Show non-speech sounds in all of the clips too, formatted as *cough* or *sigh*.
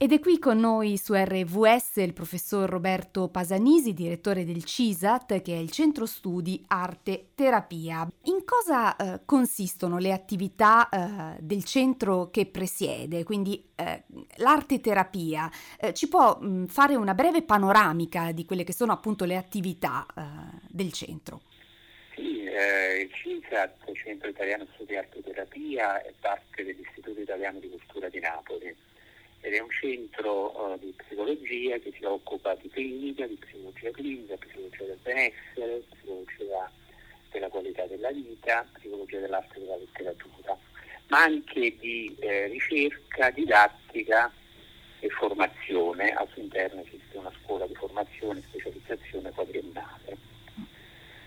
Ed è qui con noi su RVS il professor Roberto Pasanisi, direttore del CISAT, che è il Centro Studi Arte Terapia. In cosa eh, consistono le attività eh, del centro che presiede? Quindi eh, l'arte terapia eh, ci può mh, fare una breve panoramica di quelle che sono appunto le attività eh, del centro? Sì, eh, il CISAT, Centro Italiano Studi Arte Terapia, è parte dell'Istituto Italiano di Cultura di Napoli ed è un centro uh, di psicologia che si occupa di clinica, di psicologia clinica, psicologia del benessere, psicologia della qualità della vita, psicologia dell'arte e della letteratura, ma anche di eh, ricerca, didattica e formazione. Al suo interno esiste una scuola di formazione e specializzazione quadriennale.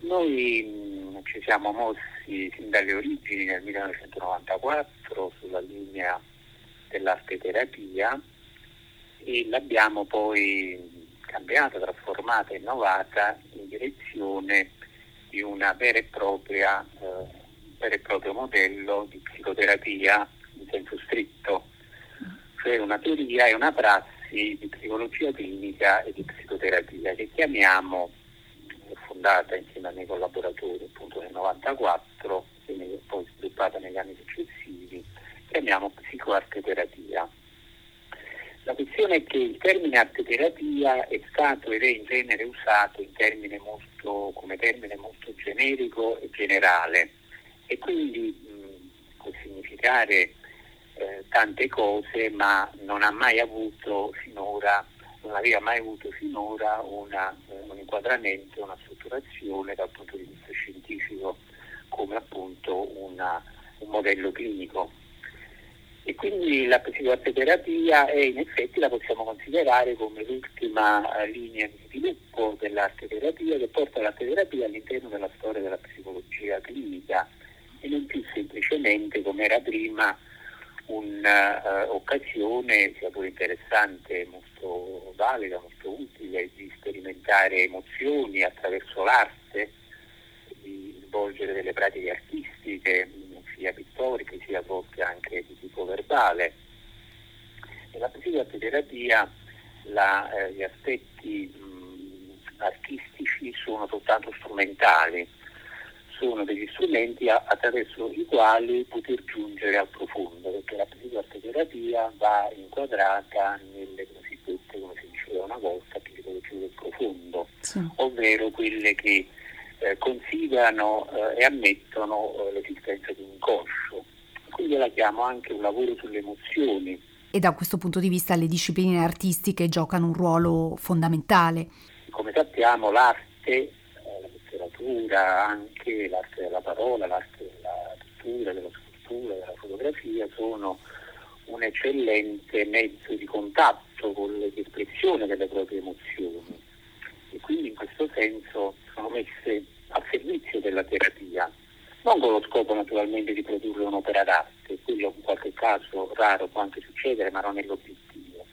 Noi mh, mm, ci siamo mossi sin dalle origini nel 1994 sulla linea dell'arte terapia e l'abbiamo poi cambiata, trasformata, innovata in direzione di una vera e propria, eh, un vero e proprio modello di psicoterapia in senso stretto, cioè una teoria e una prassi di psicologia clinica e di psicoterapia che chiamiamo, fondata insieme ai miei collaboratori appunto nel 1994 e poi sviluppata negli anni successivi, chiamiamo psicoarteterapia. La questione è che il termine arteterapia è stato ed è in genere usato in termine molto, come termine molto generico e generale e quindi mh, può significare eh, tante cose ma non ha mai avuto finora non aveva mai avuto finora una, un inquadramento, una strutturazione dal punto di vista scientifico come appunto una, un modello clinico e quindi la psicoarteterapia è in effetti la possiamo considerare come l'ultima eh, linea di sviluppo dell'arteterapia che porta l'arteterapia all'interno della storia della psicologia clinica e non più semplicemente come era prima un'occasione, uh, sia pure interessante, molto valida, molto utile, di sperimentare emozioni attraverso l'arte, di svolgere delle pratiche artistiche, sia pittoriche sia a volte anche di verbale. Nella psicoterapia eh, gli aspetti mh, artistici sono soltanto strumentali, sono degli strumenti a, attraverso i quali poter giungere al profondo, perché la psicoterapia va inquadrata nelle cosiddette, come si diceva una volta, psicologie del profondo, sì. ovvero quelle che eh, considerano eh, e ammettono eh, l'esistenza di un inconscio. Quindi la chiamo anche un lavoro sulle emozioni. E da questo punto di vista le discipline artistiche giocano un ruolo fondamentale. Come sappiamo l'arte, eh, la letteratura, anche l'arte della parola, l'arte della pittura, della scultura, della fotografia sono un eccellente mezzo di contatto con l'espressione delle proprie emozioni e quindi in questo senso sono messe a servizio della terapia, non con lo scopo naturalmente di produrre un'opera d'arte, quello in qualche caso raro può anche succedere, ma non è l'obiettivo,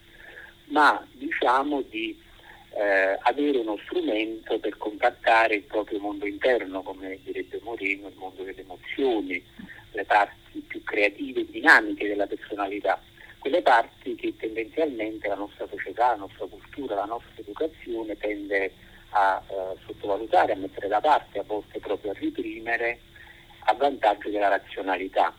ma diciamo di eh, avere uno strumento per contattare il proprio mondo interno, come direbbe Moreno, il mondo delle emozioni, le parti più creative e dinamiche della personalità, quelle parti che tendenzialmente la nostra società, la nostra cultura, la nostra educazione tende a eh, sottovalutare, a mettere da parte, a volte proprio a reprimere a vantaggio della razionalità.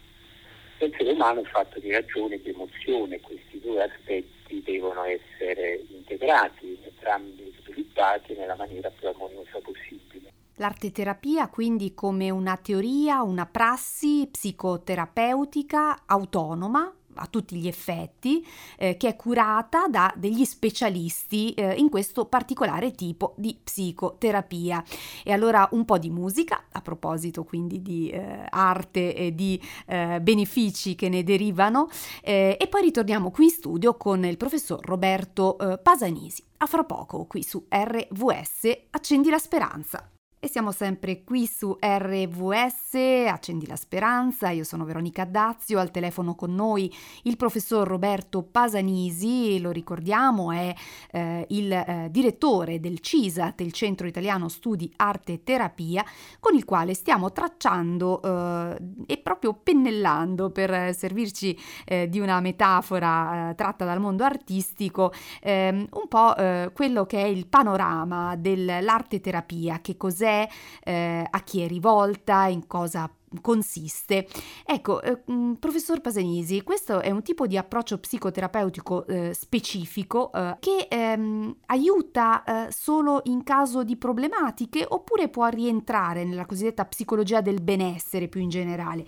L'essere umano è fatto di ragione e di emozione questi due aspetti devono essere integrati, entrambi sviluppati nella maniera più armoniosa possibile. L'arteterapia quindi come una teoria, una prassi psicoterapeutica autonoma a tutti gli effetti, eh, che è curata da degli specialisti eh, in questo particolare tipo di psicoterapia. E allora un po' di musica, a proposito quindi di eh, arte e di eh, benefici che ne derivano, eh, e poi ritorniamo qui in studio con il professor Roberto eh, Pasanisi. A fra poco qui su RVS Accendi la speranza. E siamo sempre qui su RVS, Accendi la Speranza, io sono Veronica Dazio, al telefono con noi il professor Roberto Pasanisi, lo ricordiamo, è eh, il eh, direttore del CISAT, il Centro Italiano Studi Arte e Terapia, con il quale stiamo tracciando eh, e proprio pennellando per servirci eh, di una metafora eh, tratta dal mondo artistico, ehm, un po' eh, quello che è il panorama dell'arte terapia, che cos'è cos'è, eh, a chi è rivolta, in cosa consiste. Ecco, eh, mm, professor Pasanisi, questo è un tipo di approccio psicoterapeutico eh, specifico eh, che ehm, aiuta eh, solo in caso di problematiche oppure può rientrare nella cosiddetta psicologia del benessere più in generale?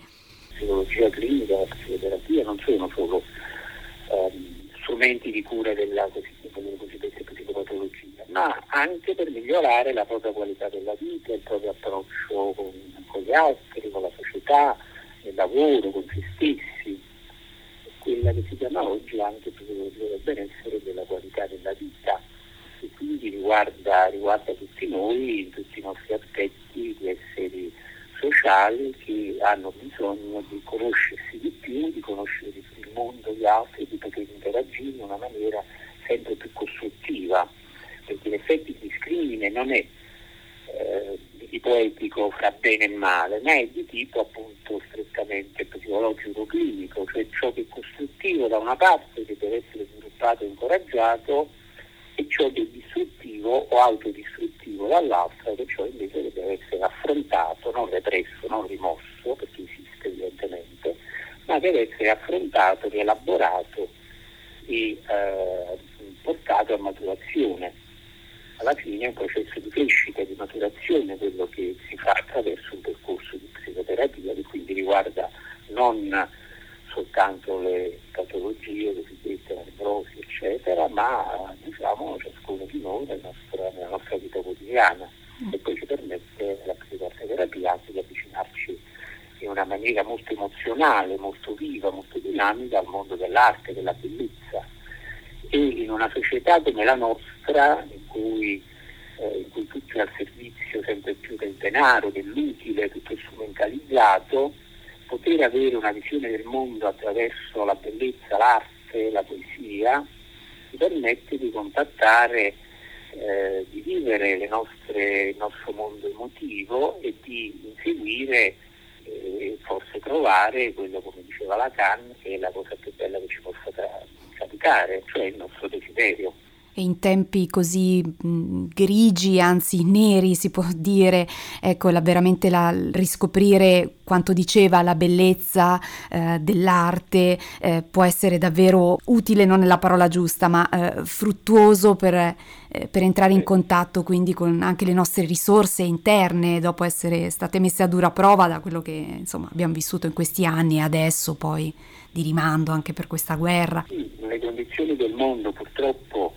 Psicologia clinica, la psicoterapia non sono solo ehm, strumenti di cura della cosiddetta psicopatologia ma anche per migliorare la propria qualità della vita, il proprio approccio con, con gli altri, con la società, nel lavoro, con se stessi, quella che si chiama oggi anche psicologia del benessere e della qualità della vita. E quindi riguarda, riguarda tutti noi, in tutti i nostri aspetti di esseri sociali che hanno bisogno di conoscersi di più, di conoscere il mondo, gli altri, di poter interagire in una maniera sempre più costruttiva. Perché in effetti il discrimine non è eh, di tipo etico fra bene e male, ma è di tipo appunto strettamente psicologico clinico, cioè ciò che è costruttivo da una parte che deve essere sviluppato e incoraggiato e ciò che è distruttivo o autodistruttivo dall'altra, che ciò invece deve essere affrontato, non represso, non rimosso, perché esiste evidentemente, ma deve essere affrontato, rielaborato e eh, portato a maturazione. Alla fine è un processo di crescita, di maturazione, quello che si fa attraverso un percorso di psicoterapia che quindi riguarda non soltanto le patologie cosiddette, la nevrosi, eccetera, ma diciamo ciascuno di noi nella nostra, nella nostra vita quotidiana. E poi ci permette la psicoterapia anche di avvicinarci in una maniera molto emozionale, molto viva, molto dinamica al mondo dell'arte, della bellezza. E in una società come la nostra, cui, eh, in cui tutto è al servizio sempre più del denaro, dell'utile, tutto è strumentalizzato, poter avere una visione del mondo attraverso la bellezza, l'arte, la poesia, ci permette di contattare, eh, di vivere nostre, il nostro mondo emotivo e di inseguire e forse trovare quello, come diceva Lacan, che è la cosa più bella che ci possa capitare, cioè il nostro desiderio in tempi così mh, grigi, anzi neri si può *laughs* dire, ecco la, veramente la, riscoprire quanto diceva la bellezza eh, dell'arte eh, può essere davvero utile, non è la parola giusta, ma eh, fruttuoso per, eh, per, entrare in contatto quindi con anche le nostre risorse interne dopo essere state messe a dura prova da quello che insomma abbiamo vissuto in questi anni e adesso poi di rimando anche per questa guerra. Le condizioni del mondo purtroppo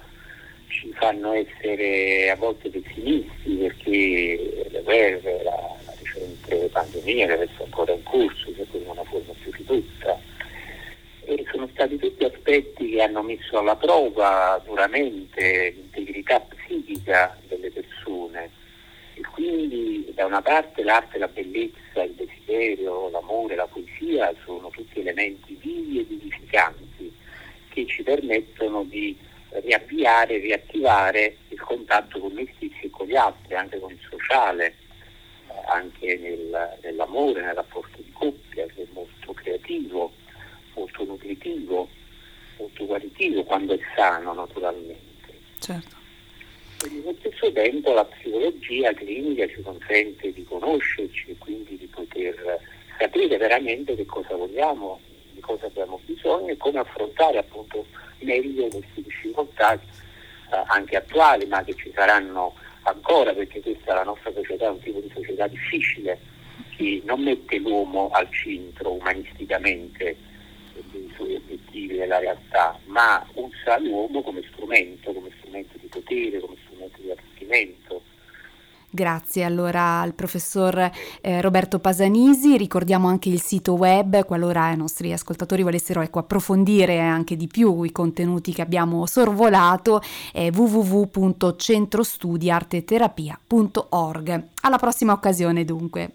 ci fanno essere a volte pessimisti perché le guerre, la, la recente pandemia che adesso è ancora in corso, sempre in una forma più ridotta, e sono stati tutti aspetti che hanno messo alla prova duramente l'integrità psichica delle persone. E quindi da una parte l'arte, la bellezza, il desiderio, l'amore, la poesia sono tutti elementi vivi ed edificanti che ci permettono di riavviare, riattivare il contatto con noi stessi e con gli altri, anche con il sociale, eh, anche nel, nell'amore, nel rapporto di coppia, che è molto creativo, molto nutritivo, molto guaritivo, quando è sano naturalmente. Certo. Quindi allo stesso tempo la psicologia clinica ci consente di conoscerci e quindi di poter sapere veramente che cosa vogliamo, di cosa abbiamo bisogno e come affrontare appunto meglio queste difficoltà anche attuali, ma che ci saranno ancora perché questa è la nostra società, è un tipo di società difficile. Che non mette l'uomo al centro umanisticamente dei suoi obiettivi della realtà, ma usa l'uomo come strumento, come strumento di potere, come strumento di arricchimento Grazie allora al professor eh, Roberto Pasanisi, ricordiamo anche il sito web qualora i nostri ascoltatori volessero ecco, approfondire anche di più i contenuti che abbiamo sorvolato, è www.centrostudiarteterapia.org. Alla prossima occasione dunque.